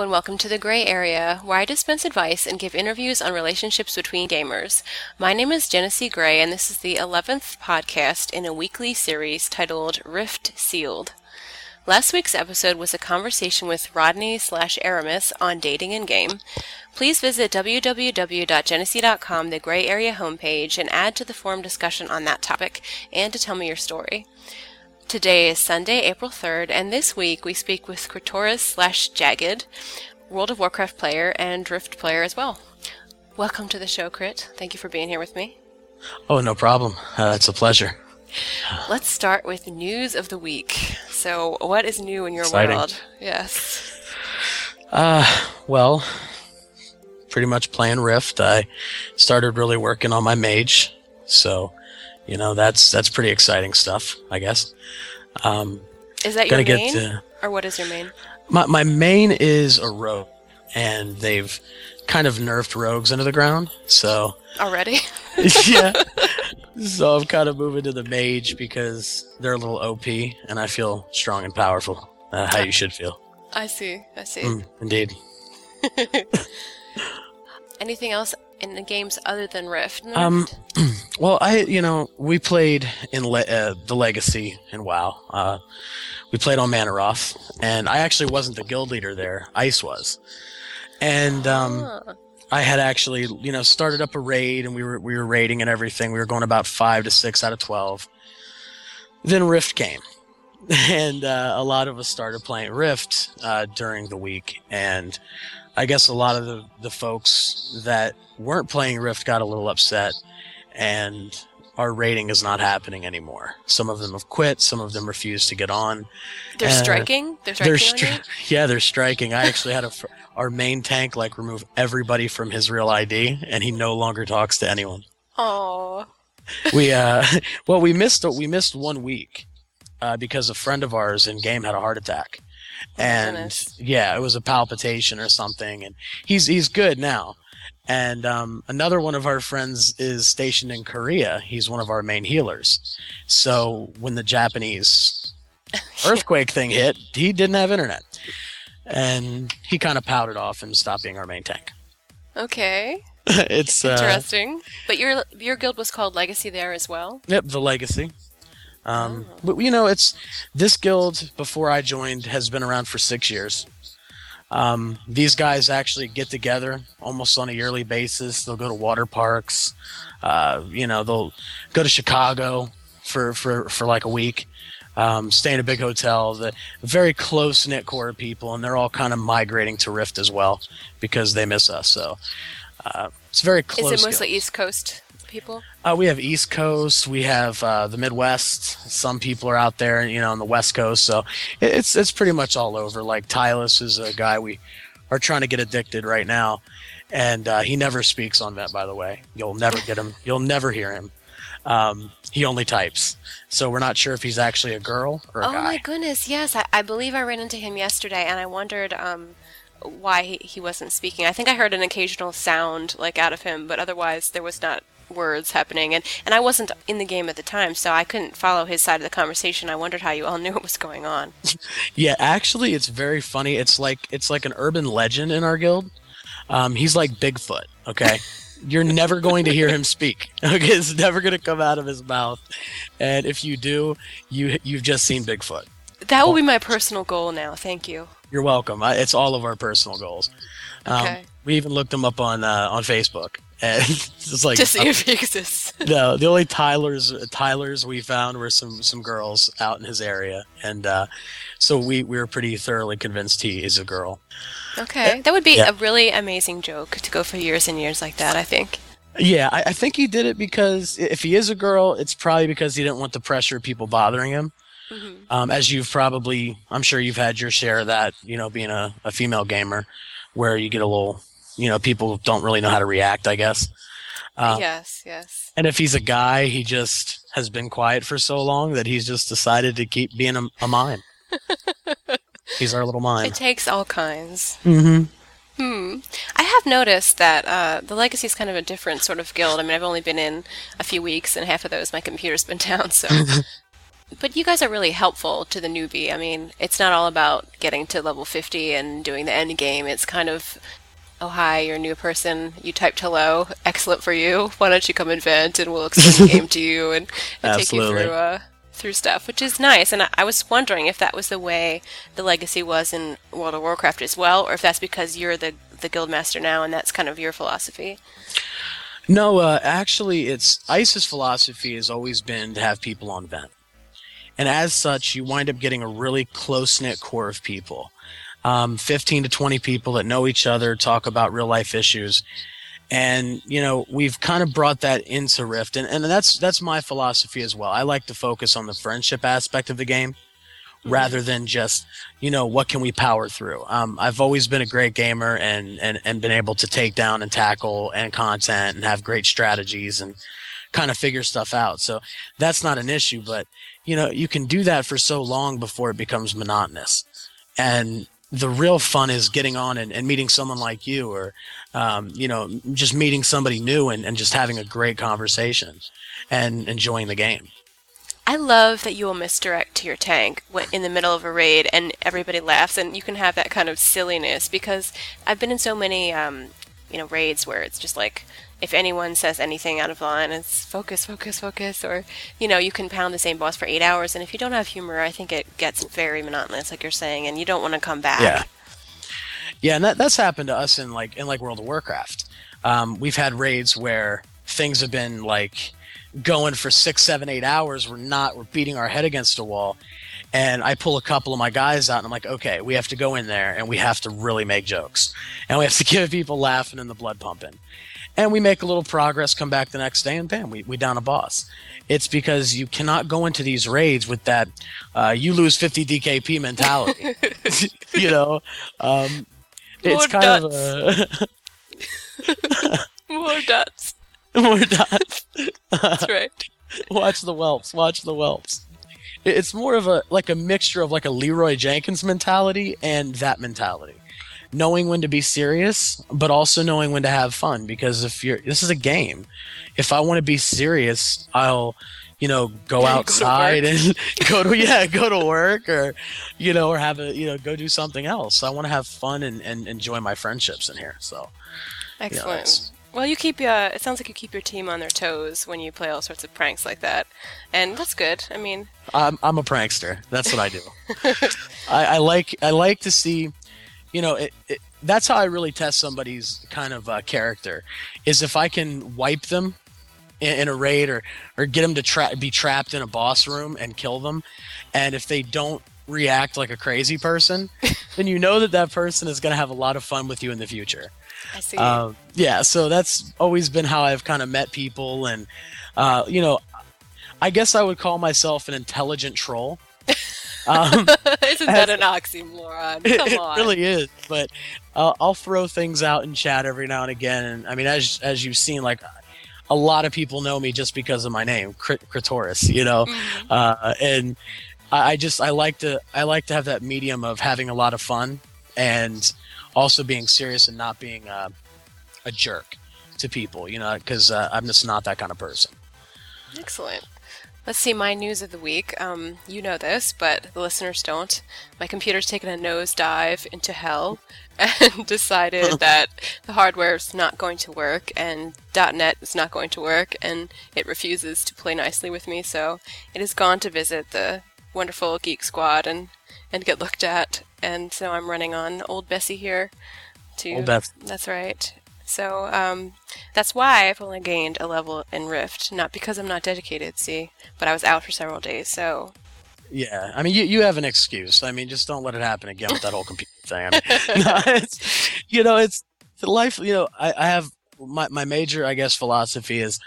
And welcome to the Grey Area, where I dispense advice and give interviews on relationships between gamers. My name is Jenesee Grey, and this is the 11th podcast in a weekly series titled Rift Sealed. Last week's episode was a conversation with Rodney slash Aramis on dating in game. Please visit www.genesee.com, the Grey Area homepage, and add to the forum discussion on that topic and to tell me your story. Today is Sunday, April 3rd, and this week we speak with Critoris slash Jaggad, World of Warcraft player and Rift player as well. Welcome to the show, Crit. Thank you for being here with me. Oh, no problem. Uh, it's a pleasure. Let's start with news of the week. So, what is new in your Exciting. world? Yes. Uh, well, pretty much playing Rift. I started really working on my mage, so you know that's that's pretty exciting stuff, I guess. Um, Is that your main? to, or what is your main? my my main is a rogue, and they've kind of nerfed rogues into the ground, so Already? yeah. So I'm kind of moving to the mage because they're a little OP, and I feel strong and powerful. Uh, how you should feel. I see. I see. Mm, indeed. Anything else in the games other than Rift? Um, Well, I, you know, we played in le- uh, the Legacy and WoW. Uh, we played on Mannoroth, and I actually wasn't the guild leader there. Ice was, and um, Ah. I had actually, you know, started up a raid, and we were we were raiding and everything. We were going about five to six out of twelve. Then Rift came, and uh, a lot of us started playing Rift uh, during the week, and I guess a lot of the the folks that weren't playing Rift got a little upset, and our rating is not happening anymore. Some of them have quit. Some of them refuse to get on. They're uh, striking? They're striking They're stri- yeah, they're striking. I actually had a fr- our main tank like remove everybody from his real ID, and he no longer talks to anyone. Oh. We uh, well, we missed we missed one week uh, because a friend of ours in game had a heart attack, and goodness. yeah, it was a palpitation or something, and he's he's good now. And um, another one of our friends is stationed in Korea. He's one of our main healers. So when the Japanese earthquake thing hit, he didn't have internet. And he kind of pouted off and stopped being our main tank. Okay. it's uh, Interesting. But your your guild was called Legacy there as well? Yep, the legacy. Um, Oh. But you know, it's this guild before I joined has been around for six years. Um, these guys actually get together almost on a yearly basis. They'll go to water parks. Uh, you know, they'll go to Chicago for for for like a week. Um, stay in a big hotel. The very close knit core of people, and they're all kind of migrating to Rift as well because they miss us. So uh, it's very close. Is it mostly guild. East Coast people? Uh, we have East Coast, we have uh, the Midwest. Some people are out there, you know, on the West Coast. So it- it's it's pretty much all over. Like Tylus is a guy we are trying to get addicted right now, and uh, he never speaks on that. By the way, you'll never get him. You'll never hear him. Um, he only types, so we're not sure if he's actually a girl or a Oh guy. my goodness, yes. I, I believe I ran into him yesterday and I wondered um, why he, he wasn't speaking. I think I heard an occasional sound like out of him, but otherwise there was not words happening and, and I wasn't in the game at the time, so I couldn't follow his side of the conversation. I wondered how you all knew what was going on. Yeah, actually, it's very funny. It's like it's like an urban legend in our guild. Um, he's like Bigfoot. Okay, you're never going to hear him speak. Okay, it's never going to come out of his mouth, and if you do, you you've just seen Bigfoot. That will be my personal goal now. Thank you. You're welcome. I, it's all of our personal goals. Um, Okay. We even looked him up on uh, on Facebook, and it's like to see if he exists. no, the only Tylers Tylers we found were some some girls out in his area, and uh, so we we were pretty thoroughly convinced he is a girl. Okay. That would be Yeah. a really amazing joke to go for years and years like that, I think. Yeah, I, I think he did it because if he is a girl, it's probably because he didn't want the pressure of people bothering him. Mhm. Um, as you've probably, I'm sure you've had your share of that, you know, being a, a female gamer, where you get a little, you know, people don't really know how to react, I guess. Uh, yes, yes. And if he's a guy, he just has been quiet for so long that he's just decided to keep being a, a mime. he's our little mime. It takes all kinds. Mm-hmm. Hmm. I have noticed that uh, the Legacy is kind of a different sort of guild. I mean, I've only been in a few weeks, and half of those my computer's been down. So, But you guys are really helpful to the newbie. I mean, it's not all about getting to level 50 and doing the end game. It's kind of, oh, hi, you're a new person. You typed hello. Excellent for you. Why don't you come and vent and we'll explain the game to you and, and take you through, uh, through stuff, which is nice. And I, I was wondering if that was the way the legacy was in World of Warcraft as well, or if that's because you're the, the guild master now and that's kind of your philosophy. No, uh, actually, it's ICE's philosophy has always been to have people on vent. And as such, you wind up getting a really close knit core of people um, 15 to 20 people that know each other, talk about real life issues. And, you know, we've kind of brought that into Rift. And, and that's, that's my philosophy as well. I like to focus on the friendship aspect of the game mm-hmm. rather than just, you know, what can we power through? Um, I've always been a great gamer and, and, and been able to take down and tackle and content and have great strategies and kind of figure stuff out. So that's not an issue, but you know, you can do that for so long before it becomes monotonous. And the real fun is getting on and, and meeting someone like you or, um, you know, just meeting somebody new and, and just having a great conversation and enjoying the game. I love that you will misdirect to your tank in the middle of a raid and everybody laughs and you can have that kind of silliness because I've been in so many, um, you know, raids where it's just like, if anyone says anything out of line, it's focus, focus, focus, or you know, you can pound the same boss for eight hours, and if you don't have humor, I think it gets very monotonous, like you're saying, and you don't want to come back. Yeah, yeah, and that, that's happened to us in like in like World of Warcraft. Um, we've had raids where things have been like going for six, seven, eight hours. We're not, we're beating our head against a wall. And I pull a couple of my guys out and I'm like, okay, we have to go in there and we have to really make jokes. And we have to give people laughing and the blood pumping and we make a little progress, come back the next day, and bam, we, we down a boss. It's because you cannot go into these raids with that uh, you lose 50 DKP mentality. you know, um, it's kind dots. of a. More dots. More dots. That's right. watch the whelps. Watch the whelps. It's more of a like a mixture of like a Leeroy Jenkins mentality and that mentality knowing when to be serious, but also knowing when to have fun. Because if you're, this is a game. If I want to be serious, I'll, you know, go outside go and go to yeah, go to work or, you know, or have a you know, go do something else. I want to have fun and, and enjoy my friendships in here. So, excellent. You know, well, you keep uh, it sounds like you keep your team on their toes when you play all sorts of pranks like that, and that's good. I mean, I'm I'm a prankster. That's what I do. I, I like I like to see you know, it, it, that's how I really test somebody's kind of uh, character. Is if I can wipe them in, in a raid or or get them to tra- be trapped in a boss room and kill them, and if they don't react like a crazy person, then you know that that person is going to have a lot of fun with you in the future. I see. Uh, yeah, so that's always been how I've kind of met people, and uh, you know, I guess I would call myself an intelligent troll. Um, Isn't that an oxymoron? Come it, on. It really is. But uh, I'll throw things out in chat every now and again. And I mean, as as you've seen, like a lot of people know me just because of my name, Critoris. You know, mm-hmm. uh, and I, I just I like to I like to have that medium of having a lot of fun and also being serious and not being uh, a jerk to people. You know, because uh, I'm just not that kind of person. Excellent. Let's see my news of the week. Um, you know this, but the listeners don't. My computer's taken a nosedive into hell and decided that the hardware is not going to work and .NET is not going to work and it refuses to play nicely with me. So it has gone to visit the wonderful Geek Squad and and get looked at. And so I'm running on old Bessie here. To, old Beth. That's right. So um, that's why I've only gained a level in Rift, not because I'm not dedicated, see, but I was out for several days, so. Yeah, I mean, you, you have an excuse. I mean, just don't let it happen again with that whole computer thing. I mean, no, it's, you know, it's life, you know, I, I have my, my major, I guess, philosophy is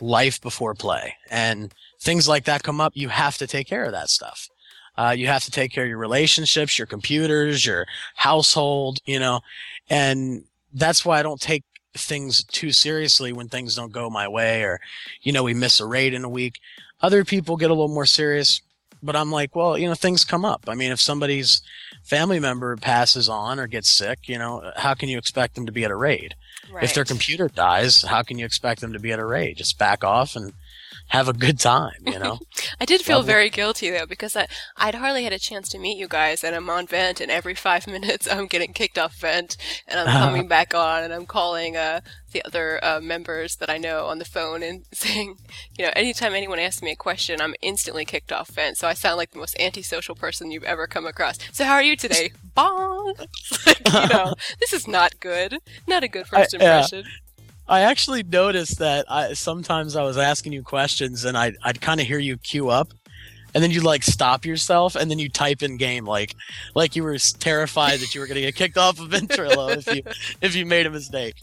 life before play. And things like that come up, you have to take care of that stuff. Uh, you have to take care of your relationships, your computers, your household, you know, and that's why I don't take things too seriously when things don't go my way or, you know, we miss a raid in a week. Other people get a little more serious, but I'm like, well, you know, things come up. I mean, if somebody's family member passes on or gets sick, you know, how can you expect them to be at a raid? Right. If their computer dies, how can you expect them to be at a raid? Just back off and have a good time, you know? I did feel very guilty though because I I'd hardly had a chance to meet you guys, and I'm on vent, and every five minutes I'm getting kicked off vent, and I'm coming back on, and I'm calling uh, the other uh, members that I know on the phone and saying, you know, anytime anyone asks me a question, I'm instantly kicked off vent. So I sound like the most antisocial person you've ever come across. So how are you today? Bong. like, you know, this is not good. Not a good first I- yeah. I actually noticed that I sometimes I was asking you questions and I'd, I'd kind of hear you queue up and then you like stop yourself and then you type in game like like you were terrified that you were going to get kicked off of Ventrilo if you if you made a mistake.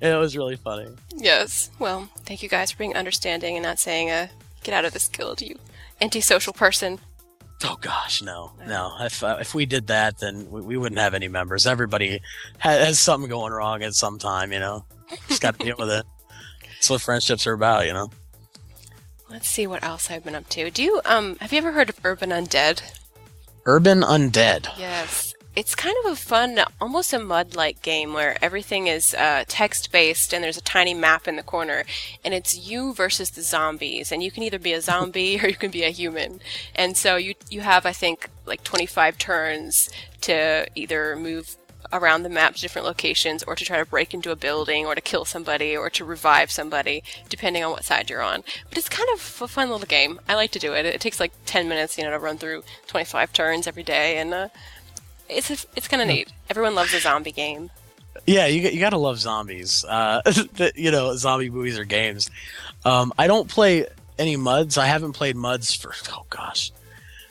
And it was really funny. Yes. Well, thank you guys for being understanding and not saying, uh, get out of this guild, you antisocial person. Oh gosh, no, no. If uh, if we did that, then we, we wouldn't have any members. Everybody ha- has something going wrong at some time, you know. Just got to deal with it. That's what friendships are about, you know. Let's see what else I've been up to. Do you, um, have you ever heard of Urban Undead? Urban Undead. Yes. It's kind of a fun, almost a mud like game where everything is uh, text based and there's a tiny map in the corner. And it's you versus the zombies. And you can either be a zombie or you can be a human. And so you, you have, I think, like 25 turns to either move around the map to different locations or to try to break into a building or to kill somebody or to revive somebody, depending on what side you're on. But it's kind of a fun little game. I like to do it. It takes like 10 minutes, you know, to run through 25 turns every day. And, uh, it's a, it's kind of neat. Everyone loves a zombie game. Yeah, you you gotta love zombies. Uh, you know, zombie movies or games. Um, I don't play any muds. I haven't played muds for oh gosh,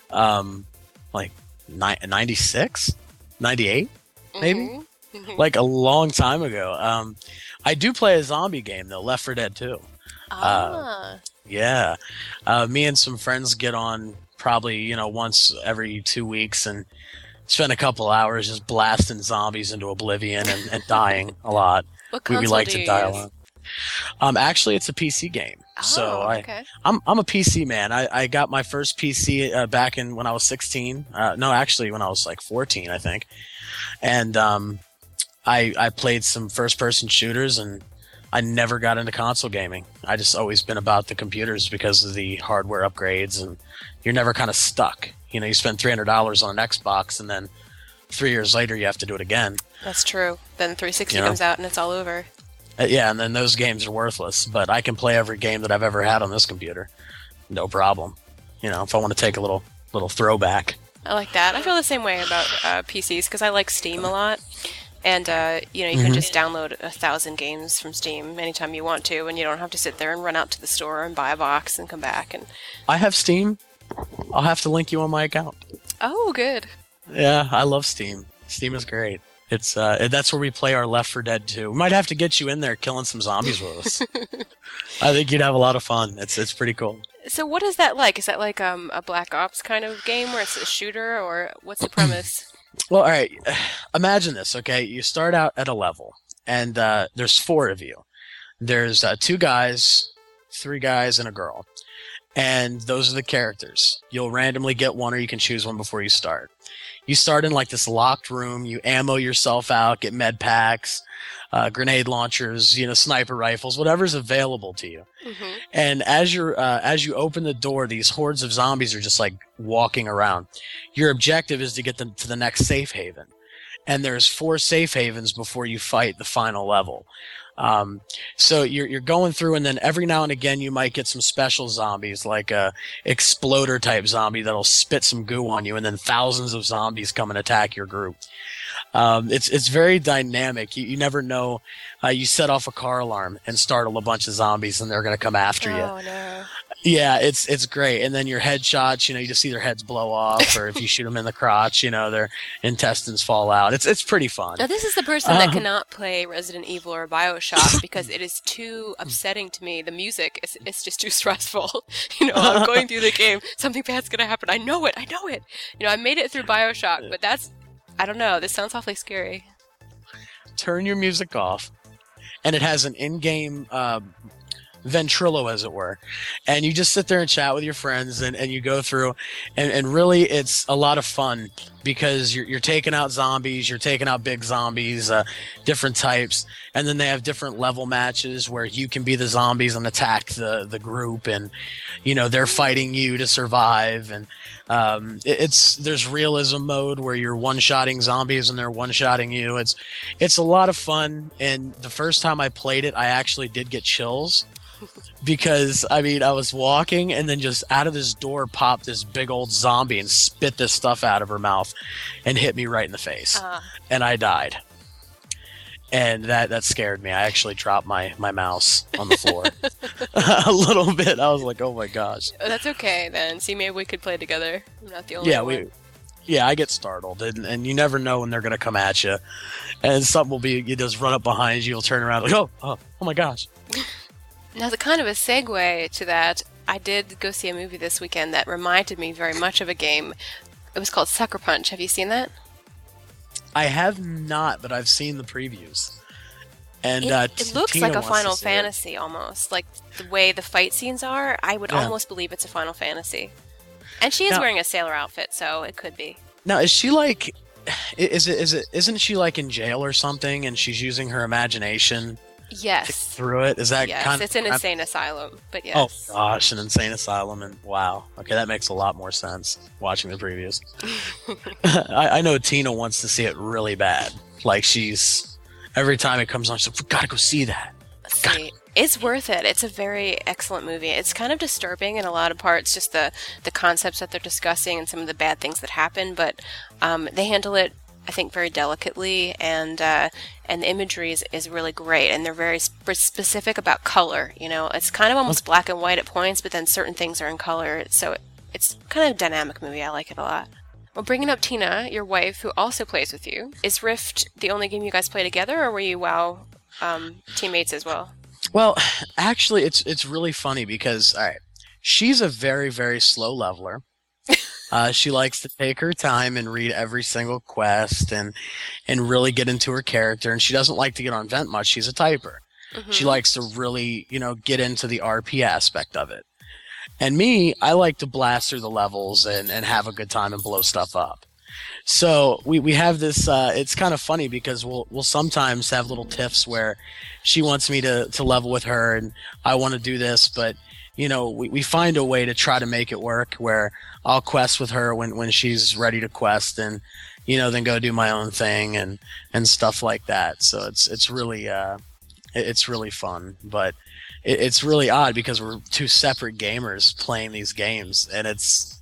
um, like ni- 96, 98, maybe Mhm. Mhm. like a long time ago. Um, I do play a zombie game though, Left 4 Dead 2. ah, Yeah, uh, me and some friends get on probably you know once every two weeks and spend a couple hours just blasting zombies into oblivion and, and dying a lot. what we, we like to die use? on. Um, actually, it's a PC game. so Oh, I, okay. I'm I'm a PC man. I, I got my first PC uh, back in when I was 16. Uh, no, actually, when I was like 14, I think. And um, I I played some first person shooters, and I never got into console gaming. I just always been about the computers because of the hardware upgrades, and you're never kind of stuck. You know, you spend three hundred dollars on an Xbox, and then three years later you have to do it again. That's true. Then 360 You know? comes out and it's all over. Uh, yeah, and then those games are worthless. But I can play every game that I've ever had on this computer, no problem. You know, if I want to take a little little throwback. I like that. I feel the same way about uh, PCs because I like Steam a lot. And, uh, you know, you can Mhm. just download a thousand games from Steam anytime you want to, and you don't have to sit there and run out to the store and buy a box and come back. And I have Steam. I'll have to link you on my account. oh, good. Yeah, I love Steam. Steam is great. It's uh, that's where we play our Left 4 Dead 2. We might have to get you in there killing some zombies with us. I think you'd have a lot of fun. It's it's pretty cool. So, what is that like? Is that like um, a Black Ops kind of game where it's a shooter, or what's the premise? Well, all right. Imagine this, okay? You start out at a level, and uh, there's four of you. There's uh, two guys, three guys, and a girl. And those are the characters. You'll randomly get one, or you can choose one before you start. You start in like this locked room. You ammo yourself out, get med packs, uh, grenade launchers, you know, sniper rifles, whatever's available to you. hmm And as you're uh, as you open the door, these hordes of zombies are just like walking around. Your objective is to get them to the next safe haven, and there's four safe havens before you fight the final level. Um, so you're you're going through, and then every now and again you might get some special zombies, like a exploder type zombie that'll spit some goo on you, and then thousands of zombies come and attack your group. Um, it's it's very dynamic. You, you never know. Uh, you set off a car alarm and startle a bunch of zombies, and they're going to come after you. Oh no! Yeah, it's it's great. And then your headshots, you know, you just see their heads blow off, or if you shoot them in the crotch, you know, their intestines fall out. It's it's pretty fun. Now, this is the person that Uh, cannot play Resident Evil or Bioshock because it is too upsetting to me. The music is it's just too stressful. you know, I'm going through the game, something bad's gonna happen. I know it. I know it. You know, I made it through Bioshock, but that's I don't know. This sounds awfully scary. Turn your music off, and it has an in-game uh, ventrilo, as it were, and you just sit there and chat with your friends, and, and you go through, and, and really, it's a lot of fun because you're, you're taking out zombies, you're taking out big zombies, uh, different types, and then they have different level matches where you can be the zombies and attack the the group, and you know they're fighting you to survive, and um, it, it's there's realism mode where you're one shotting zombies and they're one shotting you. It's it's a lot of fun, and the first time I played it, I actually did get chills because I mean I was walking and then just out of this door popped this big old zombie and spit this stuff out of her mouth and hit me right in the face Uh, and I died. And that that scared me. I actually dropped my my mouse on the floor a little bit. I was like, "Oh my gosh." that's okay then. See, maybe we could play together. I'm not the only Yeah, one. we yeah, I get startled and, and you never know when they're going to come at you. And something will be you just run up behind you, you'll turn around like, "Oh, oh, oh my gosh." Now, the kind of a segue to that, I did go see a movie this weekend that reminded me very much of a game. It was called Sucker Punch. Have you seen that? I have not, but I've seen the previews. And It, uh, it looks Tina like a Final see it. Fantasy almost. Like the way the fight scenes are, I would Yeah. almost believe it's a Final Fantasy. And she is Now- wearing a sailor outfit, so it could be. Now, is she like? Is it? Is it? Isn't she like in jail or something? And she's using her imagination Yes. through it. Is that kind Yes, kind it's an insane asylum, but Oh gosh, an insane asylum, and wow. Okay, that makes a lot more sense. Watching the previews, I, I know Tina wants to see it really bad. Like she's every time it comes on, she's like, "We gotta go see that." see. It's worth it. It's a very excellent movie. It's kind of disturbing in a lot of parts, just the the concepts that they're discussing and some of the bad things that happen. But um, they handle it, I think, very delicately, and uh, and the imagery is, is really great. And they're very sp- specific about color. You know, it's kind of almost black and white at points, but then certain things are in color. So it, it's kind of a dynamic movie. I like it a lot. Well, bringing up Tina, your wife, who also plays with you, is Rift the only game you guys play together, or were you WoW um, teammates as well? Well, actually, it's it's really funny because all right, she's a very very slow leveler. Uh, she likes to take her time and read every single quest and and really get into her character. And she doesn't like to get on vent much. She's a typer. She Mhm. likes to really you know get into the RP aspect of it. And me, I like to blast through the levels and and have a good time and blow stuff up. So we, we have this. Uh, it's kind of funny because we'll we'll sometimes have little tiffs where she wants me to to level with her and I want to do this, but you know we, we find a way to try to make it work where I'll quest with her when when she's ready to quest and you know then go do my own thing and and stuff like that. So it's it's really uh it's really fun, but it, it's really odd because we're two separate gamers playing these games and it's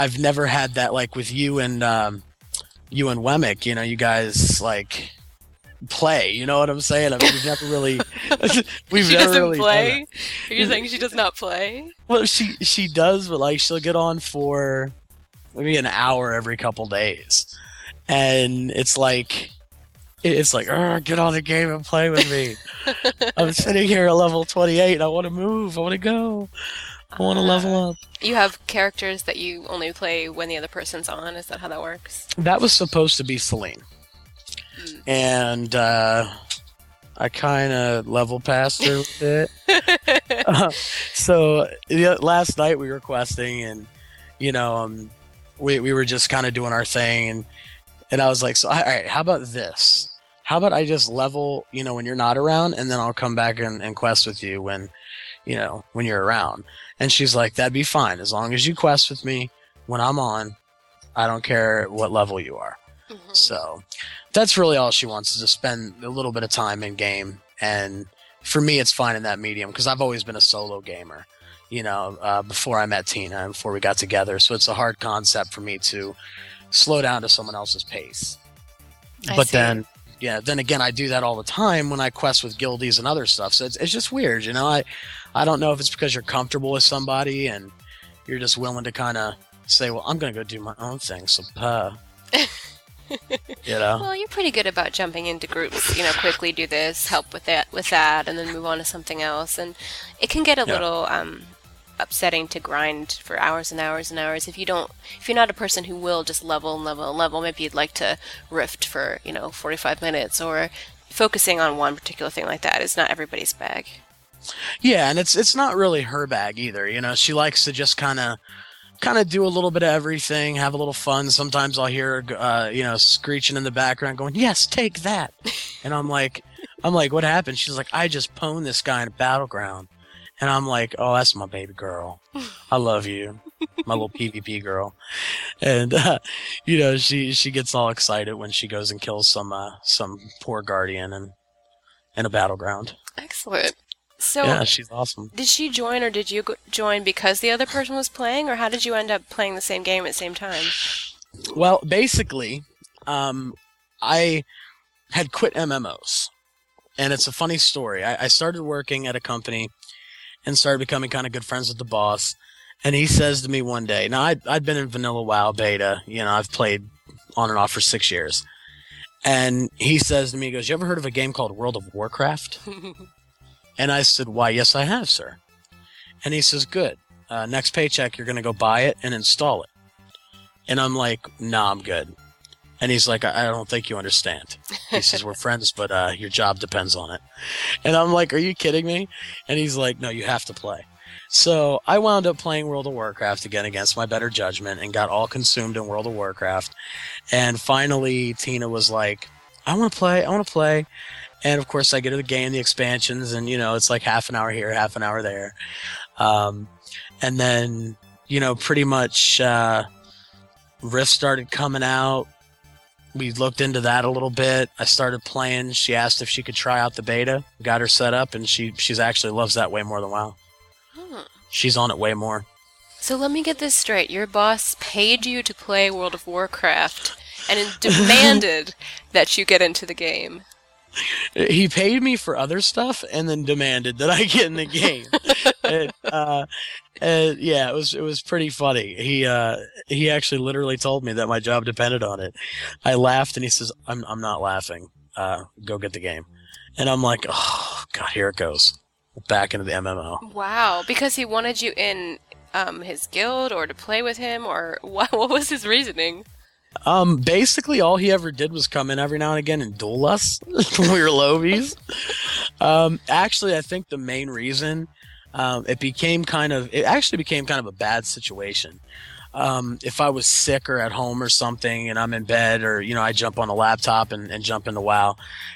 I've never had that like with you and um, you and Wemmick. You know, you guys like play. You know what I'm saying? I mean, we've never really we've she never doesn't really play. Are you saying she does not play? Well, she she does, but like she'll get on for maybe an hour every couple days, and it's like. It's like, get on the game and play with me. I'm sitting here at level 28. I want to move. I want to go. I want to ah. level up. You have characters that you only play when the other person's on. Is that how that works? That was supposed to be Celine. Mm. And uh, I kind of level passed her with it. Uh, so the, last night we were questing, and you know, um, we we were just kind of doing our thing, and and I was like, so all right, how about this? How about I just level, you know, when you're not around, and then I'll come back and, and quest with you when, you know, when you're around. And she's like, that'd be fine as long as you quest with me when I'm on. I don't care what level you are. Mhm. So that's really all she wants is to spend a little bit of time in game. And for me, it's fine in that medium because I've always been a solo gamer, you know, uh, before I met Tina and before we got together. So it's a hard concept for me to slow down to someone else's pace. I but see. then, yeah, then again, I do that all the time when I quest with guildies and other stuff. So it's, it's just weird, you know. I I don't know if it's because you're comfortable with somebody and you're just willing to kind of say, well, I'm gonna go do my own thing. So, uh, you know. Well, you're pretty good about jumping into groups. You know, quickly do this, help with that, with that, and then move on to something else. And it can get a Yeah. little um, upsetting to grind for hours and hours and hours if you don't. If you're not a person who will just level and level and level, maybe you'd like to rift for you know 45 minutes or focusing on one particular thing like that is not everybody's bag. Yeah, and it's it's not really her bag either. You know, she likes to just kind of kind of do a little bit of everything, have a little fun. Sometimes I'll hear, uh, you know, screeching in the background, going, "Yes, take that," and I'm like, I'm like, "What happened?" She's like, "I just pwned this guy in a battleground," and I'm like, "Oh, that's my baby girl. I love you, my little PvP girl," and uh, you know, she she gets all excited when she goes and kills some uh, some poor guardian and in a battleground. Excellent. So yeah, she's awesome. Did she join, or did you go- join because the other person was playing, or how did you end up playing the same game at the same time? Well, basically, um, I had quit MMOs, and it's a funny story. I, I started working at a company and started becoming kind of good friends with the boss. And he says to me one day, now I'd, I'd been in Vanilla WoW beta, you know, I've played on and off for six years. And he says to me, he goes, You ever heard of a game called World of Warcraft? And I said, Why, yes, I have, sir. And he says, Good. Uh, next paycheck, you're going to go buy it and install it. And I'm like, Nah, I'm good. And he's like, I, don't think you understand. He says, We're friends, but uh, your job depends on it. And I'm like, Are you kidding me? And he's like, No, you have to play. So I wound up playing World of Warcraft again against my better judgment and got all consumed in World of Warcraft. And finally, Tina was like, I want to play. I want to play. And of course, I get to the game, the expansions, and you know, it's like half an hour here, half an hour there. Um, and then, you know, pretty much uh, Rift started coming out. We looked into that a little bit. I started playing. She asked if she could try out the beta. Got her set up, and she she's actually loves that way more than WoW. Hmm. She's on it way more. So let me get this straight. Your boss paid you to play World of Warcraft and demanded that you get into the game. He paid me for other stuff and then demanded that I get in the game. and, uh, and yeah, it was it was pretty funny. He uh, he actually literally told me that my job depended on it. I laughed and he says, "I'm I'm not laughing. Uh, go get the game." And I'm like, "Oh God, here it goes." Back into the MMO. Wow, because he wanted you in um, his guild or to play with him, or what, what was his reasoning? Um, basically, all he ever did was come in every now and again and duel us when we were lowbies. um, actually, I think the main reason um, it became kind of it actually became kind of a bad situation. Um, if I was sick or at home or something and I'm in bed or, you know, I jump on a laptop and, and jump into WoW,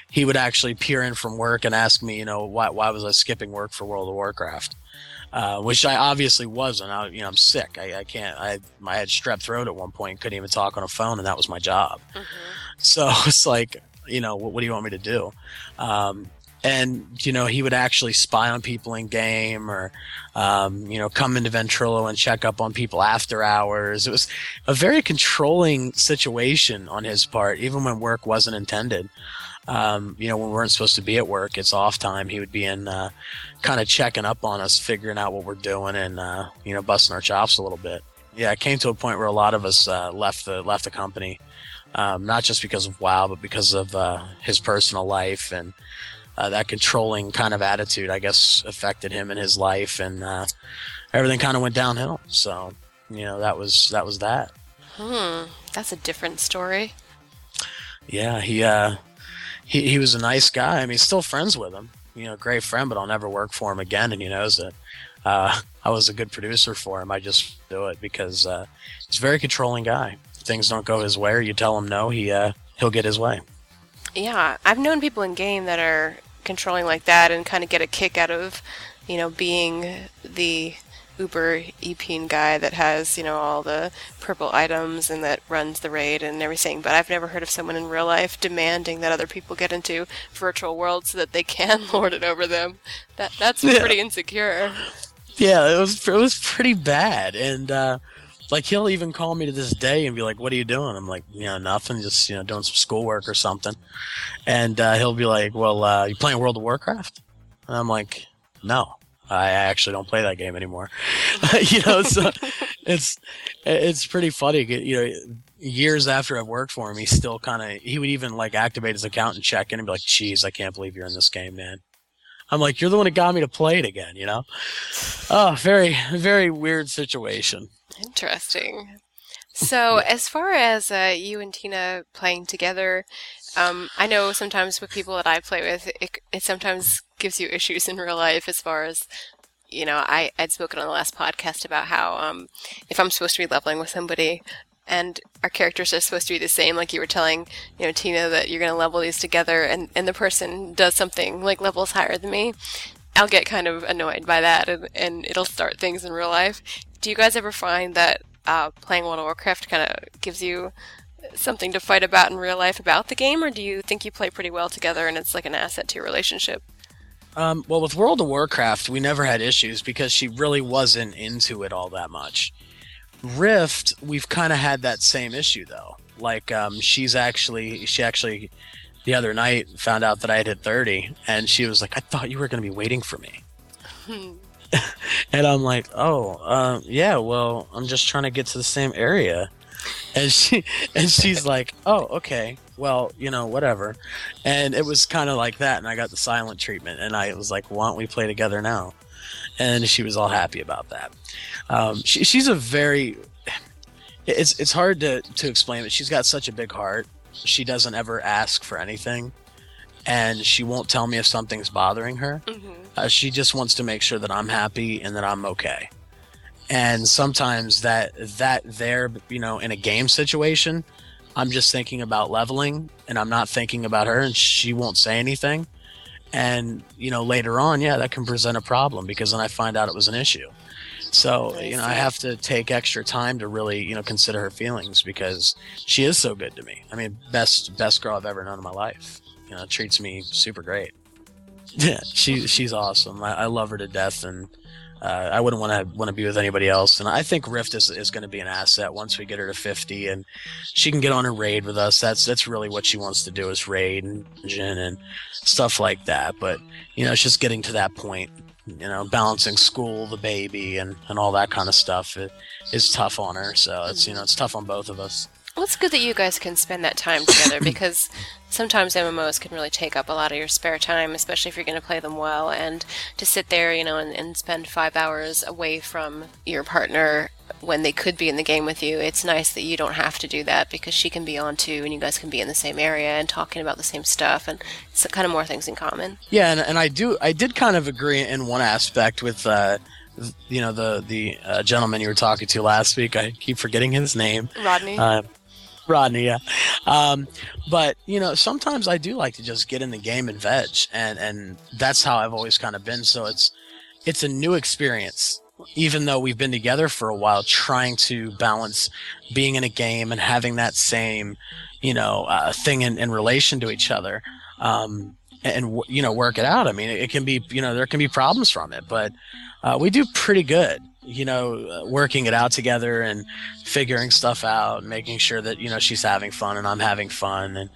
he would actually peer in from work and ask me, you know, why, why was I skipping work for World of Warcraft? Uh, which I obviously wasn't. I, you know, I'm sick. I, I can't. I, I had strep throat at one point. Couldn't even talk on a phone, and that was my job. Mm-hmm. So it's like, you know, what, what, do you want me to do? Um, and you know, he would actually spy on people in game, or um, you know, come into Ventrilo and check up on people after hours. It was a very controlling situation on his part, even when work wasn't intended um, you know, when we weren't supposed to be at work, it's off time. He would be in, uh, kind of checking up on us, figuring out what we're doing, and uh, you know, busting our chops a little bit. Yeah, it came to a point where a lot of us uh, left the left the company, um, not just because of WoW, but because of uh, his personal life and uh, that controlling kind of attitude. I guess affected him in his life, and uh, everything kind of went downhill. So, you know, that was that was that. Hmm, that's a different story. Yeah, he he, he was a nice guy. I mean, still friends with him. You know, great friend, but I'll never work for him again. And he knows that uh, I was a good producer for him. I just do it because uh, he's a very controlling guy. If things don't go his way, or you tell him no, he uh, he'll get his way. Yeah, I've known people in game that are controlling like that and kind of get a kick out of, you know, being the Uber Epine guy that has, you know, all the purple items and that runs the raid and everything, but I've never heard of someone in real life demanding that other people get into virtual worlds so that they can lord it over them. That that's yeah. pretty insecure. Yeah, it was it was pretty bad, and uh, like he'll even call me to this day and be like, "What are you doing?" I'm like, "You know, nothing, just you know, doing some schoolwork or something," and uh, he'll be like, "Well, uh, you playing World of Warcraft?" And I'm like, "No." I actually don't play that game anymore. you know, so it's it's pretty funny. You know, years after I've worked for him, he still kind of he would even like activate his account and check in and be like, "Geez, I can't believe you're in this game, man." I'm like, "You're the one that got me to play it again," you know. Oh, very very weird situation. Interesting. So, as far as uh, you and Tina playing together, um, I know sometimes with people that I play with, it, it sometimes gives you issues in real life as far as you know, I, I'd spoken on the last podcast about how um, if I'm supposed to be leveling with somebody and our characters are supposed to be the same, like you were telling, you know, Tina that you're going to level these together and, and the person does something like levels higher than me, I'll get kind of annoyed by that and, and it'll start things in real life. Do you guys ever find that uh, playing World of Warcraft kind of gives you something to fight about in real life about the game, or do you think you play pretty well together and it's like an asset to your relationship? Um, well, with World of Warcraft, we never had issues because she really wasn't into it all that much. Rift, we've kind of had that same issue though. Like, um, she's actually, she actually, the other night found out that I had hit 30, and she was like, I thought you were going to be waiting for me. and I'm like, oh, uh, yeah, well, I'm just trying to get to the same area. And she, and she's like, oh, okay well, you know, whatever. And it was kind of like that. And I got the silent treatment. And I was like, why don't we play together now? And she was all happy about that. Um, she, she's a very, it's, it's hard to, to explain, but she's got such a big heart. She doesn't ever ask for anything. And she won't tell me if something's bothering her. Mm-hmm. Uh, she just wants to make sure that I'm happy and that I'm okay. And sometimes that that there, you know, in a game situation, I'm just thinking about leveling and I'm not thinking about her and she won't say anything. And, you know, later on, yeah, that can present a problem because then I find out it was an issue. So, you know, I have to take extra time to really, you know, consider her feelings because she is so good to me. I mean, best best girl I've ever known in my life. You know, treats me super great. Yeah, she she's awesome. I, I love her to death and uh, I wouldn't want to want to be with anybody else. And I think Rift is, is going to be an asset once we get her to 50 and she can get on a raid with us. That's that's really what she wants to do is raid and and stuff like that. But you know, it's just getting to that point. You know, balancing school, the baby, and and all that kind of stuff it, is tough on her. So it's you know it's tough on both of us. Well, it's good that you guys can spend that time together because sometimes MMOs can really take up a lot of your spare time, especially if you're going to play them well. And to sit there, you know, and, and spend five hours away from your partner when they could be in the game with you, it's nice that you don't have to do that because she can be on too, and you guys can be in the same area and talking about the same stuff, and it's kind of more things in common. Yeah, and, and I do, I did kind of agree in one aspect with. Uh, you know the the uh, gentleman you were talking to last week. I keep forgetting his name. Rodney. Uh, Rodney, yeah. Um, but you know, sometimes I do like to just get in the game and veg, and and that's how I've always kind of been. So it's it's a new experience, even though we've been together for a while, trying to balance being in a game and having that same, you know, uh, thing in, in relation to each other. Um, and you know work it out. I mean, it can be you know there can be problems from it, but uh, we do pretty good you know, uh, working it out together and figuring stuff out, and making sure that you know she's having fun and I'm having fun, and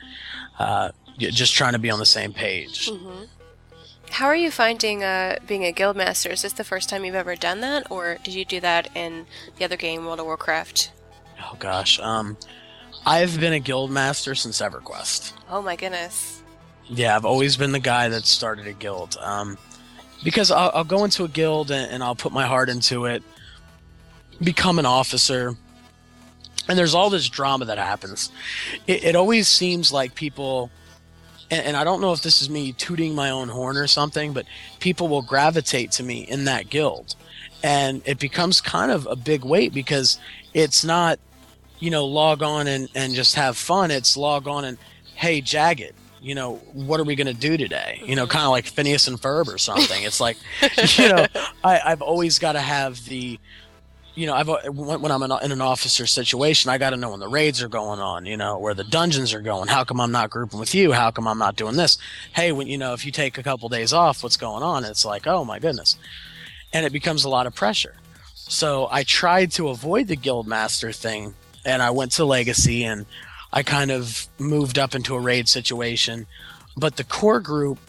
uh, just trying to be on the same page. Mm-hmm. How are you finding uh, being a guild master? Is this the first time you've ever done that, or did you do that in the other game, World of Warcraft? Oh gosh, um, I've been a guild master since EverQuest. Oh my goodness. Yeah, I've always been the guy that started a guild. Um, because I'll, I'll go into a guild and, and, I'll put my heart into it, become an officer, and there's all this drama that happens. It, it always seems like people, and, and I don't know if this is me tooting my own horn or something, but people will gravitate to me in that guild, and it becomes kind of a big weight because it's not, you know, log on and, and just have fun. It's log on and hey, Jaggad, you know, what are we going to do today? You know, kind of like Phineas and Ferb or something. It's like, you know, I, I've always got to have the, you know, I've when I'm in an officer situation, I got to know when the raids are going on. You know, where the dungeons are going. How come I'm not grouping with you? How come I'm not doing this? Hey, when you know, if you take a couple days off, what's going on? It's like, oh my goodness, and it becomes a lot of pressure. So I tried to avoid the guild master thing, and I went to Legacy and I kind of moved up into a raid situation. But the core group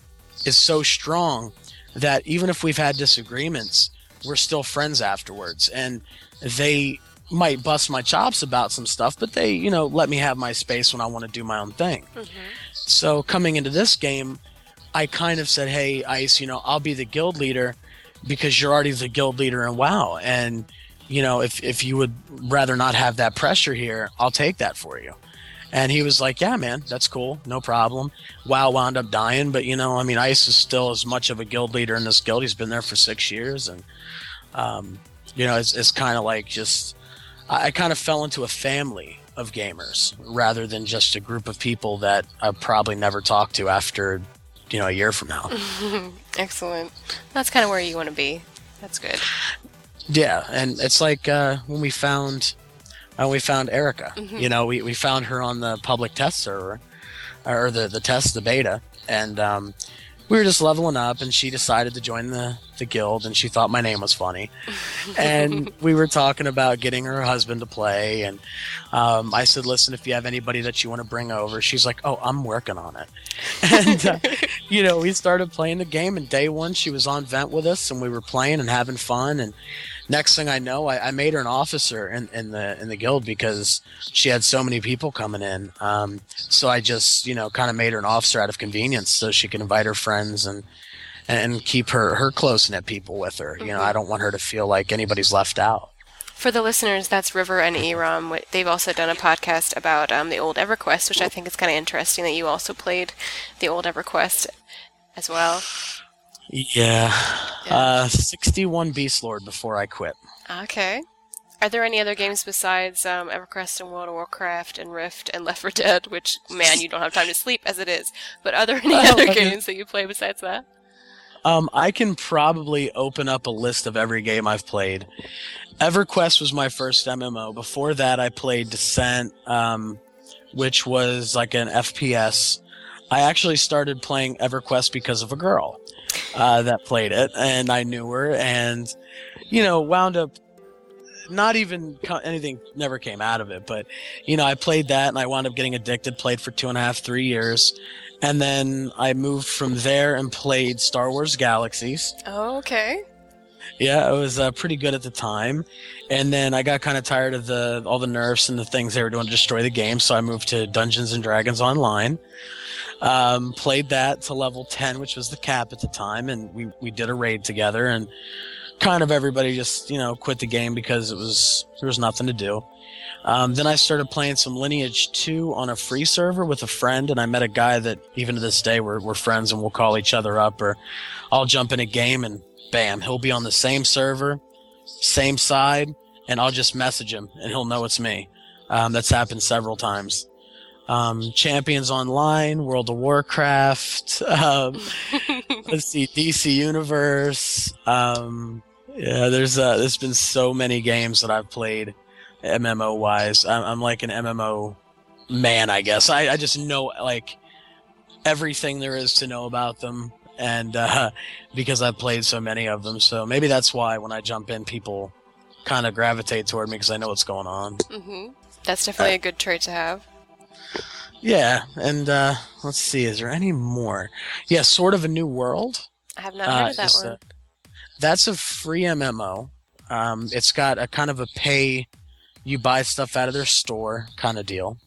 is so strong that even if we've had disagreements, we're still friends afterwards. And they might bust my chops about some stuff, but they, you know, let me have my space when I want to do my own thing. Mm-hmm. So coming into this game, I kind of said, Hey, Ice, you know, I'll be the guild leader because you're already the guild leader in WoW. And, you know, if, if you would rather not have that pressure here, I'll take that for you And he was like, "Yeah, man, that's cool, no problem." WoW wound up dying, but you know, I mean, Ice is still as much of a guild leader in this guild. He's been there for six years, and um, you know, it's, it's kind of like just I, I kind of fell into a family of gamers rather than just a group of people that I probably never talk to after you know a year from now. Excellent. That's kind of where you want to be. That's good. Yeah, and it's like uh, when we found when we found Erica. You know, we, we found her on the public test server or the the test, the beta, and um, we were just leveling up, and she decided to join the the guild, and she thought my name was funny, and we were talking about getting her husband to play, and um, I said, listen, if you have anybody that you want to bring over, she's like, oh, I'm working on it, and uh, you know, we started playing the game, and day one she was on vent with us, and we were playing and having fun, and next thing I know, I, I made her an officer in, in the in the guild because she had so many people coming in. Um, so I just you know kind of made her an officer out of convenience, so she can invite her friends and and keep her her close knit people with her. You know, I don't want her to feel like anybody's left out. For the listeners, that's River and Eram. Wh- They've also done a podcast about um, the old EverQuest, which I think is kind of interesting that you also played the old EverQuest as well. Yeah, Yeah. Uh, sixty-one Beast Lord before I quit. Okay. Are there any other games besides um, EverQuest and World of Warcraft and Rift and Left 4 Dead? Which, man, you don't have time to sleep as it is. But are there any other mean- games that you play besides that? Um, I can probably open up a list of every game I've played. EverQuest was my first MMO. Before that, I played Descent, um, which was like an FPS. I actually started playing EverQuest because of a girl uh, that played it, and I knew her, and you know, wound up not even anything never came out of it, but you know, I played that, and I wound up getting addicted. Played for two and a half, three years, and then I moved from there and played Star Wars Galaxies. Oh, okay. Yeah, it was uh, pretty good at the time, and then I got kind of tired of the all the nerfs and the things they were doing to destroy the game, so I moved to Dungeons and Dragons Online. Um, played that to level ten, which was the cap at the time, and we we did a raid together, and kind of everybody just you know quit the game because it was there was nothing to do. Um, then I started playing some Lineage 2 on a free server with a friend, and I met a guy that even to this day we're, we're friends and we'll call each other up, or I'll jump in a game and bam, he'll be on the same server, same side, and I'll just message him and he'll know it's me. Um, that's happened several times. Um, Champions Online, World of Warcraft, um, let's see, DC Universe. Um, yeah, there's uh, there's been so many games that I've played, MMO wise. I'm, I'm like an MMO man, I guess. I, I just know like everything there is to know about them, and uh, because I've played so many of them, so maybe that's why when I jump in, people kind of gravitate toward me because I know what's going on. hmm That's definitely a good trait to have. Yeah, and uh, let's see, is there any more? Yeah, Sword of the New World. I have not Uh, heard of that one. uh, that's a free MMO. Um, it's got a kind of a pay, you buy stuff out of their store kind of deal,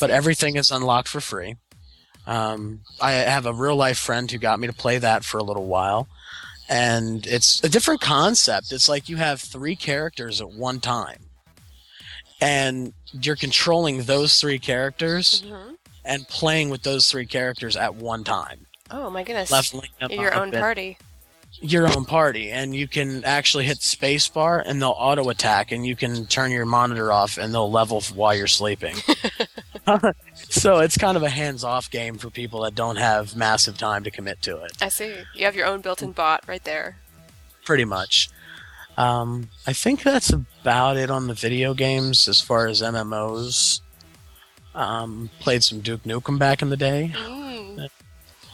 but everything is unlocked for free. Um, I have a real life friend who got me to play that for a little while, and it's a different concept. It's like you have three characters at one time, and you're controlling those three characters Mhm. and playing with those three characters at one time. Oh my goodness. Leveling You're your up own party. your own party and you can actually hit space bar and they'll auto attack and you can turn your monitor off and they'll level while you're sleeping so it's kind of a hands-off game for people that don't have massive time to commit to it I see. You have your own built-in bot right there. pretty much um, i think that's about it on the video games as far as mmos um, played some duke nukem back in the day Mm.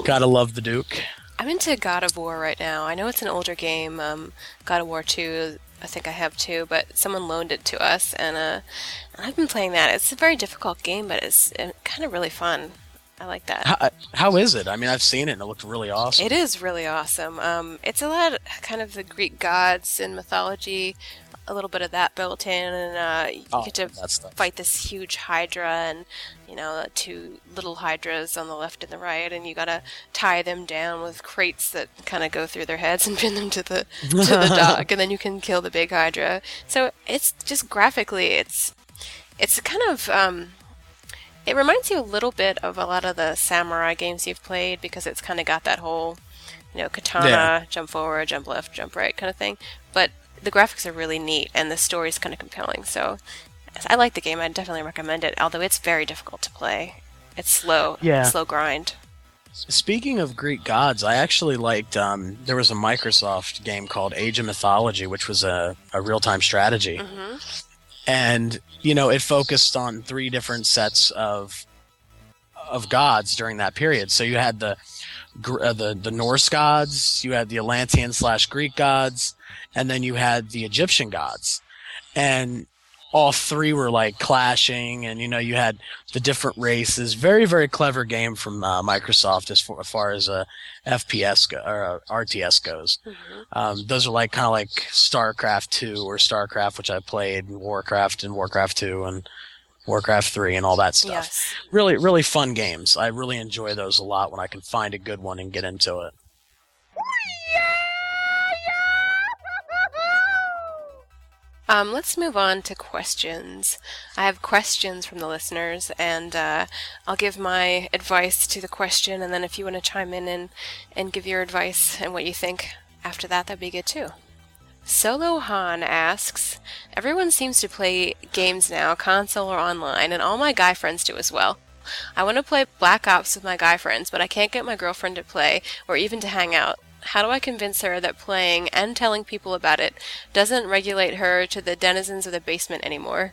gotta love the duke I'm into God of War right now. I know it's an older game, um, God of War 2. I think I have two, but someone loaned it to us, and uh, I've been playing that. It's a very difficult game, but it's uh, kind of really fun. I like that. how, how is it i mean i've seen it and it looked really awesome It is really awesome. Um, it's a lot of kind of the Greek gods and mythology, a little bit of that built in, and uh, you Oh, get to fight this huge Hydra and you know two little Hydras on the left and the right, and you gotta tie them down with crates that kind of go through their heads and pin them to the to the dock, and then you can kill the big Hydra. So it's just graphically, it's it's kind of um, it reminds you a little bit of a lot of the samurai games you've played because it's kind of got that whole, you know, katana, Yeah. jump forward, jump left, jump right kind of thing. But the graphics are really neat and the story's kind of compelling. So I like the game. I definitely recommend it, although it's very difficult to play. It's slow, Yeah. slow grind. Speaking of Greek gods, I actually liked. Um, there was a Microsoft game called Age of Mythology, which was a, a real time strategy, hmm and you know it focused on three different sets of of gods during that period. So you had the uh, the the Norse gods, you had the Atlantean slash Greek gods, and then you had the Egyptian gods, and all three were like clashing, and you know you had the different races. Very very clever game from uh, Microsoft as far, as far as uh, FPS go, or uh, RTS goes. hmm Um, those are like kind of like StarCraft two or StarCraft, which I played, and Warcraft and Warcraft two and Warcraft three and all that stuff Yes. really really fun games i really enjoy those a lot when i can find a good one and get into it Um, let's move on to questions. I have questions from the listeners, and uh, I'll give my advice to the question, and then if you want to chime in and, and give your advice and what you think after that, that'd be good too. Solo Han asks Everyone seems to play games now, console or online, and all my guy friends do as well. I want to play Black Ops with my guy friends, but I can't get my girlfriend to play or even to hang out. How do I convince her that playing and telling people about it doesn't regulate her to the denizens of the basement anymore?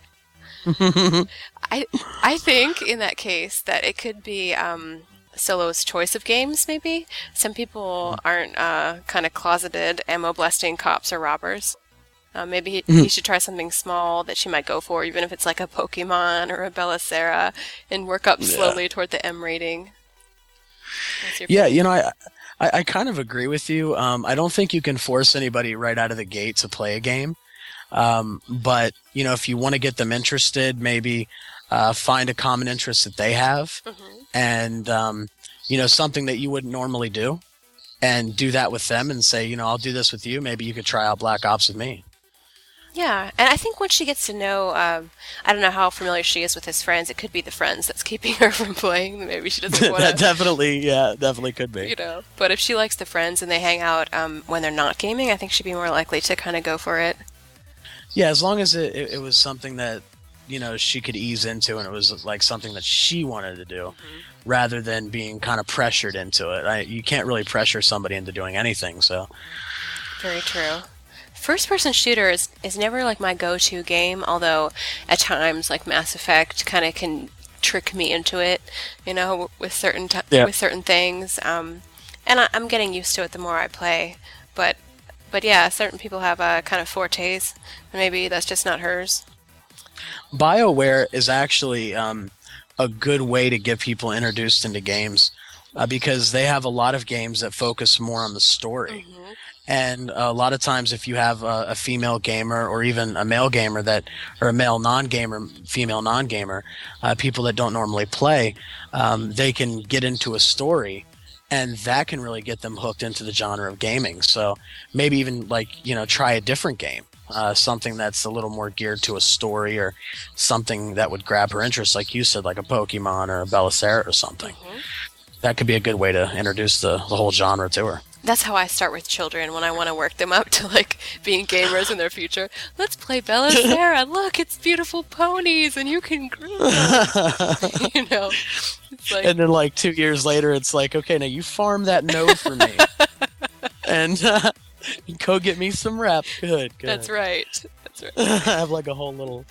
I I think in that case that it could be um, Solo's choice of games. Maybe some people aren't uh, kind of closeted ammo blasting cops or robbers. Uh, maybe he, he should try something small that she might go for, even if it's like a Pokemon or a Bella Sara, and work up Yeah. slowly toward the M rating. Yeah you know i i, I kind of agree with you. Um, i don't think you can force anybody right out of the gate to play a game. Um, but you know if you want to get them interested maybe uh, find a common interest that they have Mhm. and um, you know something that you wouldn't normally do and do that with them and say you know i'll do this with you. Maybe you could try out black ops with me Yeah, and I think once she gets to know, um, I don't know how familiar she is with his friends. It could be the friends that's keeping her from playing. Maybe she doesn't want to, definitely yeah definitely could be you know. But if she likes the friends and they hang out um, when they're not gaming, I think she'd be more likely to kind of go for it. Yeah, as long as it, it, it was something that you know she could ease into, and it was like something that she wanted to do, rather than being kind of pressured into it. I, you can't really pressure somebody into doing anything. So Very true. First person shooter is, is never like my go to game, although at times like Mass Effect kind of can trick me into it, you know, with certain t- Yeah. with certain things. Um, and I, I'm getting used to it the more I play. But but yeah, certain people have a kind of fortes, and maybe that's just not hers. BioWare is actually um, a good way to get people introduced into games uh, because they have a lot of games that focus more on the story. And a lot of times, if you have a, a female gamer or even a male gamer that, or a male non-gamer, female non-gamer, uh, people that don't normally play, um, they can get into a story, and that can really get them hooked into the genre of gaming. So maybe even like you know try a different game, uh, something that's a little more geared to a story or something that would grab her interest, like you said, like a Pokemon or a Bella Sara or something. That could be a good way to introduce the, the whole genre to her. That's how I start with children when I want to work them up to like being gamers in their future. Let's play Bella Sara. Look, it's beautiful ponies, and you can groom them. you know, it's like and then like two years later, it's like, okay, now you farm that no for me, and uh, go get me some rep. Good, good. that's right. That's right. I have like a whole little,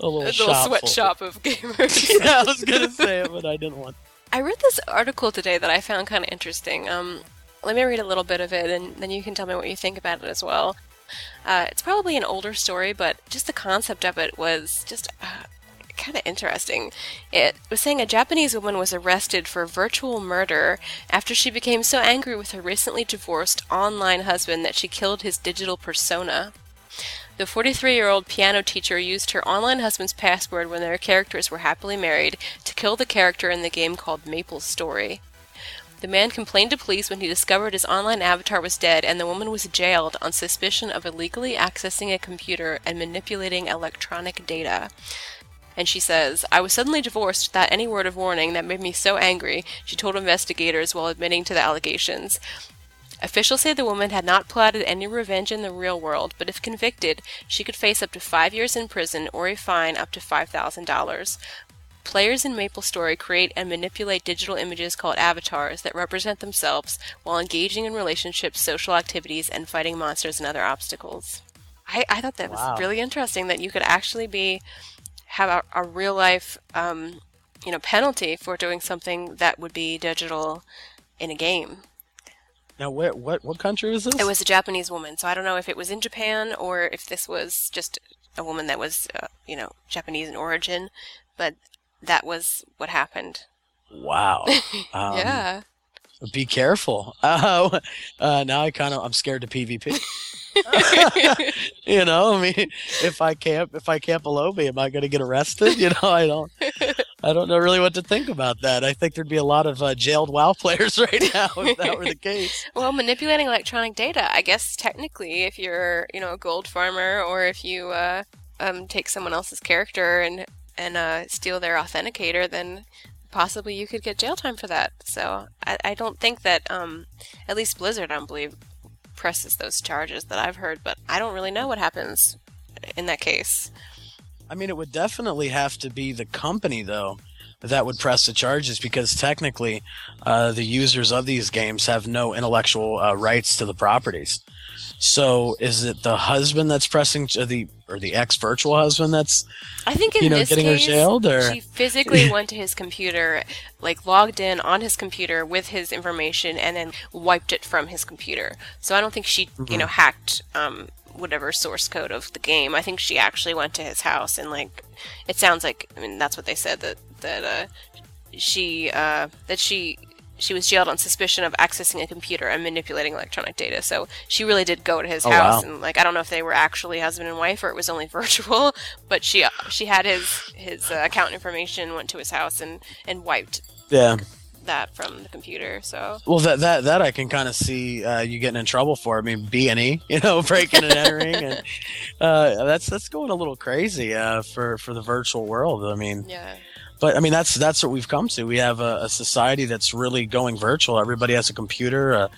a little, A little sweatshop of gamers. yeah, I was gonna say it, but I didn't want. I read this article today that I found kind of interesting. Um, let me read a little bit of it, and then you can tell me what you think about it as well. Uh, it's probably an older story, but just the concept of it was just uh, kind of interesting. It was saying a Japanese woman was arrested for virtual murder after she became so angry with her recently divorced online husband that she killed his digital persona. The 43 year old piano teacher used her online husband's password when their characters were happily married to kill the character in the game called Maple Story. The man complained to police when he discovered his online avatar was dead, and the woman was jailed on suspicion of illegally accessing a computer and manipulating electronic data. And she says, I was suddenly divorced without any word of warning that made me so angry, she told investigators while admitting to the allegations. Officials say the woman had not plotted any revenge in the real world, but if convicted, she could face up to five years in prison or a fine up to $5,000. Players in MapleStory create and manipulate digital images called avatars that represent themselves while engaging in relationships, social activities, and fighting monsters and other obstacles. I, I thought that Wow. was really interesting that you could actually be have a, a real life um, you know penalty for doing something that would be digital in a game. Now, where, what what country was this? It was a Japanese woman, so I don't know if it was in Japan or if this was just a woman that was, uh, you know, Japanese in origin, but that was what happened. Wow. Um, yeah. Be careful. Uh, uh, now I kind of I'm scared to PvP. you know, I mean, if I camp if I camp lowbies, am I going to get arrested? You know, I don't. I don't know really what to think about that. I think there'd be a lot of uh, jailed WoW players right now if that were the case. Well, manipulating electronic data, I guess technically, if you're, you know, a gold farmer or if you uh, um, take someone else's character and and uh, steal their authenticator, then possibly you could get jail time for that. So I, I don't think that, um, at least Blizzard, I don't believe, presses those charges that I've heard, but I don't really know what happens in that case. I mean, it would definitely have to be the company, though, that would press the charges because technically, uh, the users of these games have no intellectual uh, rights to the properties. So, is it the husband that's pressing the or the ex virtual husband that's I think in you know this getting case, her jailed or she physically went to his computer, like logged in on his computer with his information, and then wiped it from his computer. So I don't think she, you know, hacked um, whatever source code of the game. I think she actually went to his house and like, it sounds like. I mean, that's what they said that that uh, she uh, that she. She was jailed on suspicion of accessing a computer and manipulating electronic data. So she really did go to his Oh, house, wow. and like I don't know if they were actually husband and wife or it was only virtual, but she she had his his uh, account information, went to his house and and wiped yeah. that from the computer. So Well, that that that I can kind of see uh, you getting in trouble for. I mean, B and E, you know, breaking and entering, and uh, that's that's going a little crazy uh, for for the virtual world. I mean, yeah, but I mean that's that's what we've come to. We have a, a society that's really going virtual. Everybody has a computer, a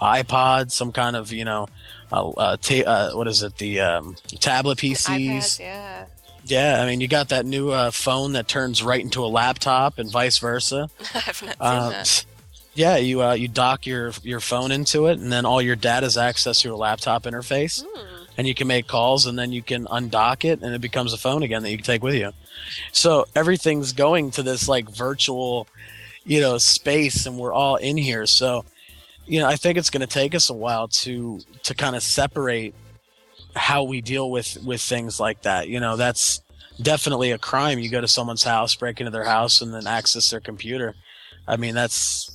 iPod, some kind of you know, uh, uh, ta- uh, what is it, the um, tablet PCs. iPads, yeah. Yeah, I mean you got that new uh, phone that turns right into a laptop, and vice versa. I've not seen Uh, that. yeah, you uh, you dock your your phone into it, and then all your data is accessed through a laptop interface, Hmm. And you can make calls, and then you can undock it, and it becomes a phone again that you can take with you. So everything's going to this like virtual, you know, space, and we're all in here. So, you know, I think it's going to take us a while to to kind of separate how we deal with with things like that. You know, that's definitely a crime. You go to someone's house, break into their house, and then access their computer. I mean, that's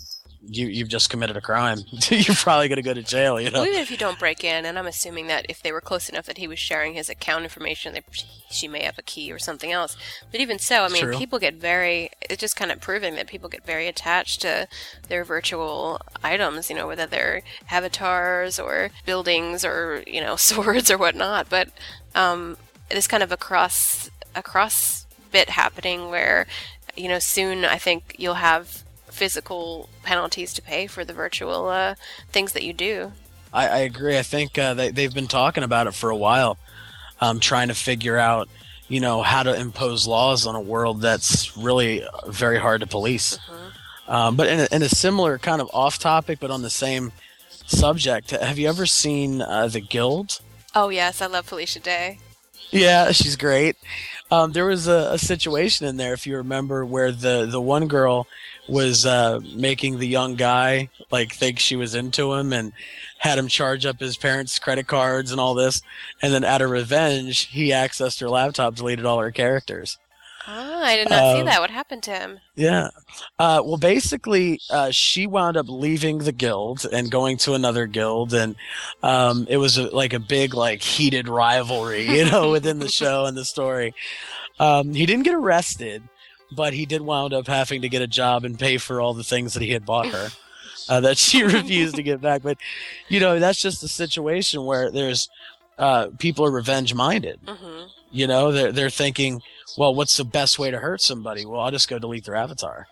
you. You've just committed a crime. You're probably going to go to jail. You know. Well, even if you don't break in, and I'm assuming that if they were close enough that he was sharing his account information, they, she may have a key or something else. But even so, I mean, True. people get very. It's just kind of proving that people get very attached to their virtual items. You know, whether they're avatars or buildings or you know swords or whatnot. But um, it's kind of a cross a cross bit happening where you know soon I think you'll have physical penalties to pay for the virtual uh, things that you do. I, I agree. I think uh, they, they've been talking about it for a while, um, trying to figure out, you know, how to impose laws on a world that's really very hard to police. Um, but in a, in a similar kind of off topic, but on the same subject, have you ever seen uh, The Guild? Oh yes, I love Felicia Day. Yeah, she's great. Um, there was a, a situation in there, if you remember, where the, the one girl was uh, making the young guy like think she was into him and had him charge up his parents' credit cards and all this. And then out of revenge, he accessed her laptop, deleted all her characters. Ah, I did not see Um, that. What happened to him? Yeah. Uh, well, basically, uh, she wound up leaving the guild and going to another guild, and um, it was a, like a big, like heated rivalry, you know, within the show and the story. Um, he didn't get arrested, but he did wound up having to get a job and pay for all the things that he had bought her. Uh, that she refused to give back, but you know that's just a situation where there's uh, people are revenge minded. hmm You know, they're they're thinking, well, what's the best way to hurt somebody? Well, I'll just go delete their avatar.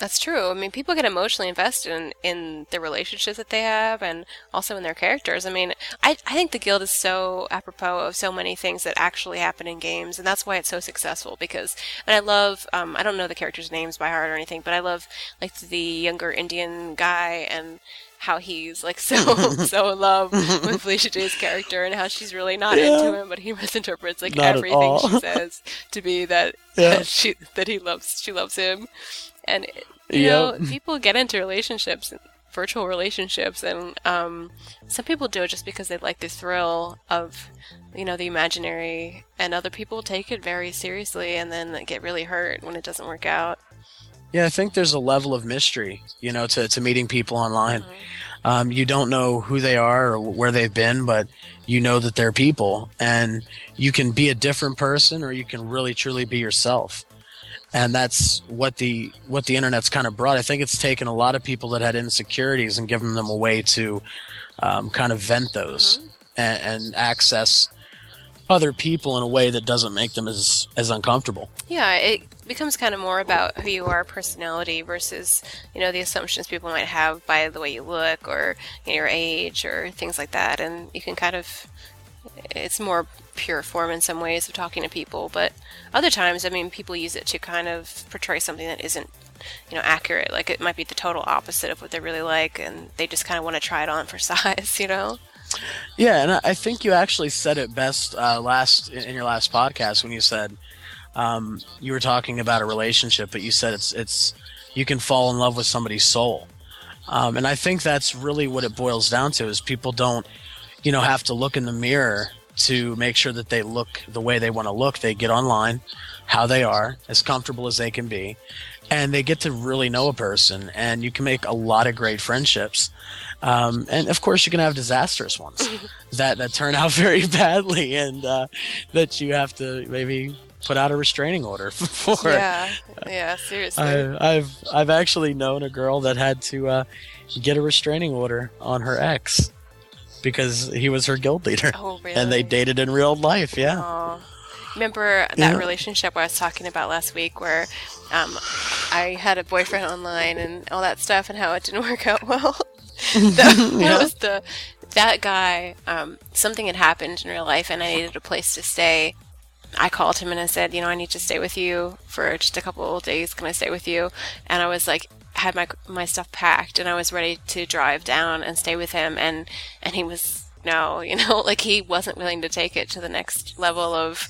That's true. I mean, people get emotionally invested in, in the relationships that they have and also in their characters. I mean, I, I think the guild is so apropos of so many things that actually happen in games, and that's why it's so successful. Because, and I love, um, I don't know the characters' names by heart or anything, but I love like the younger Indian guy and how he's like so so in love with Felicia Day's character and how she's really not Yeah. into him, but he misinterprets like Not everything she says to be that Yeah. that she that he loves she loves him, and you Yep. know people get into relationships, virtual relationships, and um, some people do it just because they like the thrill of you know the imaginary, and other people take it very seriously and then get really hurt when it doesn't work out. Yeah, I think there's a level of mystery, you know, to, to meeting people online. Mm-hmm. Um, you don't know who they are or where they've been, but you know that they're people, and you can be a different person, or you can really truly be yourself. And that's what the what the internet's kind of brought. I think it's taken a lot of people that had insecurities and given them a way to um, kind of vent those and, and access other people in a way that doesn't make them as as uncomfortable. Yeah, it becomes kind of more about who you are, personality, versus you know the assumptions people might have by the way you look or you know, your age or things like that. And you can kind of, it's more pure form in some ways of talking to people, but other times, I mean, people use it to kind of portray something that isn't you know accurate. Like it might be the total opposite of what they really like, and they just kind of want to try it on for size. You know? Yeah, and I- think you actually said it best uh, last in your last podcast when you said um, you were talking about a relationship, but you said it's it's you can fall in love with somebody's soul, um, and I think that's really what it boils down to is people don't you know have to look in the mirror to make sure that they look the way they want to look. They get online, how they are, as comfortable as they can be, and they get to really know a person, and you can make a lot of great friendships. Um, and of course, you can have disastrous ones that, that turn out very badly, and uh, that you have to maybe put out a restraining order for. Yeah, yeah, seriously. I, I've I've actually known a girl that had to uh, get a restraining order on her ex because he was her guild leader, oh, really? and they dated in real life. Yeah, Aw. Remember that Yeah. relationship I was talking about last week where um, I had a boyfriend online and all that stuff and how it didn't work out well? that, Yeah. was the that guy. Um, something had happened in real life and I needed a place to stay. I called him and I said, you know, I need to stay with you for just a couple of days. Can I stay with you? And I was like, had my my stuff packed and I was ready to drive down and stay with him and and he was no, you know, like he wasn't willing to take it to the next level of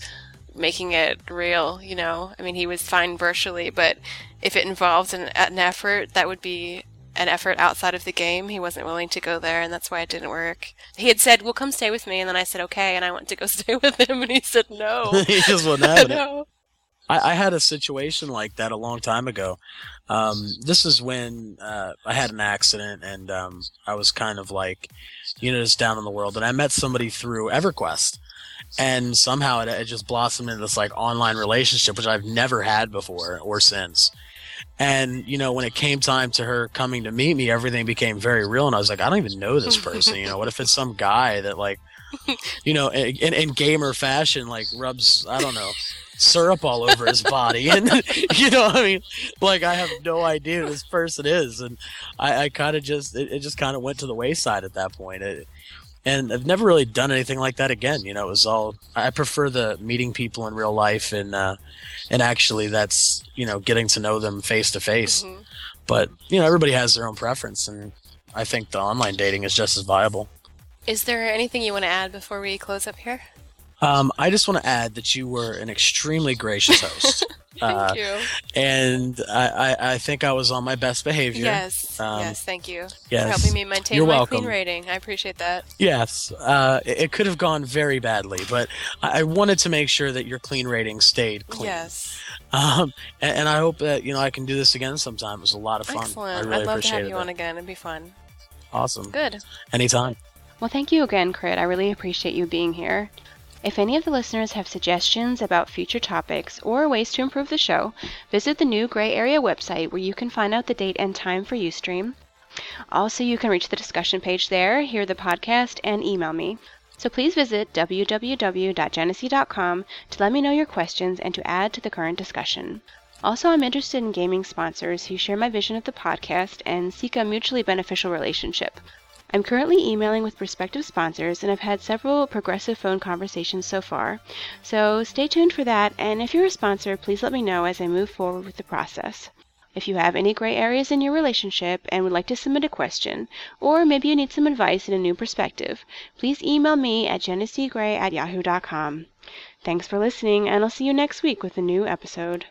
making it real, you know. I mean, he was fine virtually, but if it involved an, an effort, that would be an effort outside of the game. He wasn't willing to go there, and that's why it didn't work. He had said, "Well, come stay with me," and then I said, "Okay," and I went to go stay with him, and he said, "No." he just wasn't having it. I, I had a situation like that a long time ago. Um, this is when uh, I had an accident and um, I was kind of like, you know, just down in the world. And I met somebody through EverQuest, and somehow it, it just blossomed into this like online relationship, which I've never had before or since. And you know, when it came time to her coming to meet me, everything became very real. And I was like, I don't even know this person. You know, what if it's some guy that like, you know, in, in gamer fashion, like rubs, I don't know, syrup all over his body, and you know, I mean, like I have no idea who this person is, and I, I kind of just, it, it just kind of went to the wayside at that point. It, and I've never really done anything like that again. You know, it was all I prefer the meeting people in real life, and uh, and actually that's you know getting to know them face to face. But you know, everybody has their own preference, and I think the online dating is just as viable. Is there anything you want to add before we close up here? Um, I just want to add that you were an extremely gracious host. Thank Uh, you. and I, I, I think I was on my best behavior. Yes, um, yes, thank you yes. for helping me maintain You're my welcome. clean rating. I appreciate that. Yes. Uh, it, it could have gone very badly, but I, I wanted to make sure that your clean rating stayed clean. Yes, Um, and, and I hope that you know I can do this again sometime. It was a lot of fun. excellent. I really I'd love to have you it. on again. It'd be fun. Awesome. Good. Anytime. Well, thank you again, Crit. I really appreciate you being here. If any of the listeners have suggestions about future topics or ways to improve the show, visit the new Grey Area website where you can find out the date and time for Ustream. Also, you can reach the discussion page there, hear the podcast, and email me. So please visit www.genesee.com to let me know your questions and to add to the current discussion. Also, I'm interested in gaming sponsors who share my vision of the podcast and seek a mutually beneficial relationship. I'm currently emailing with prospective sponsors and I've had several progressive phone conversations so far, so stay tuned for that. And if you're a sponsor, please let me know as I move forward with the process. If you have any gray areas in your relationship and would like to submit a question, or maybe you need some advice in a new perspective, please email me at jeneseegrey at yahoo.com. Thanks for listening, and I'll see you next week with a new episode.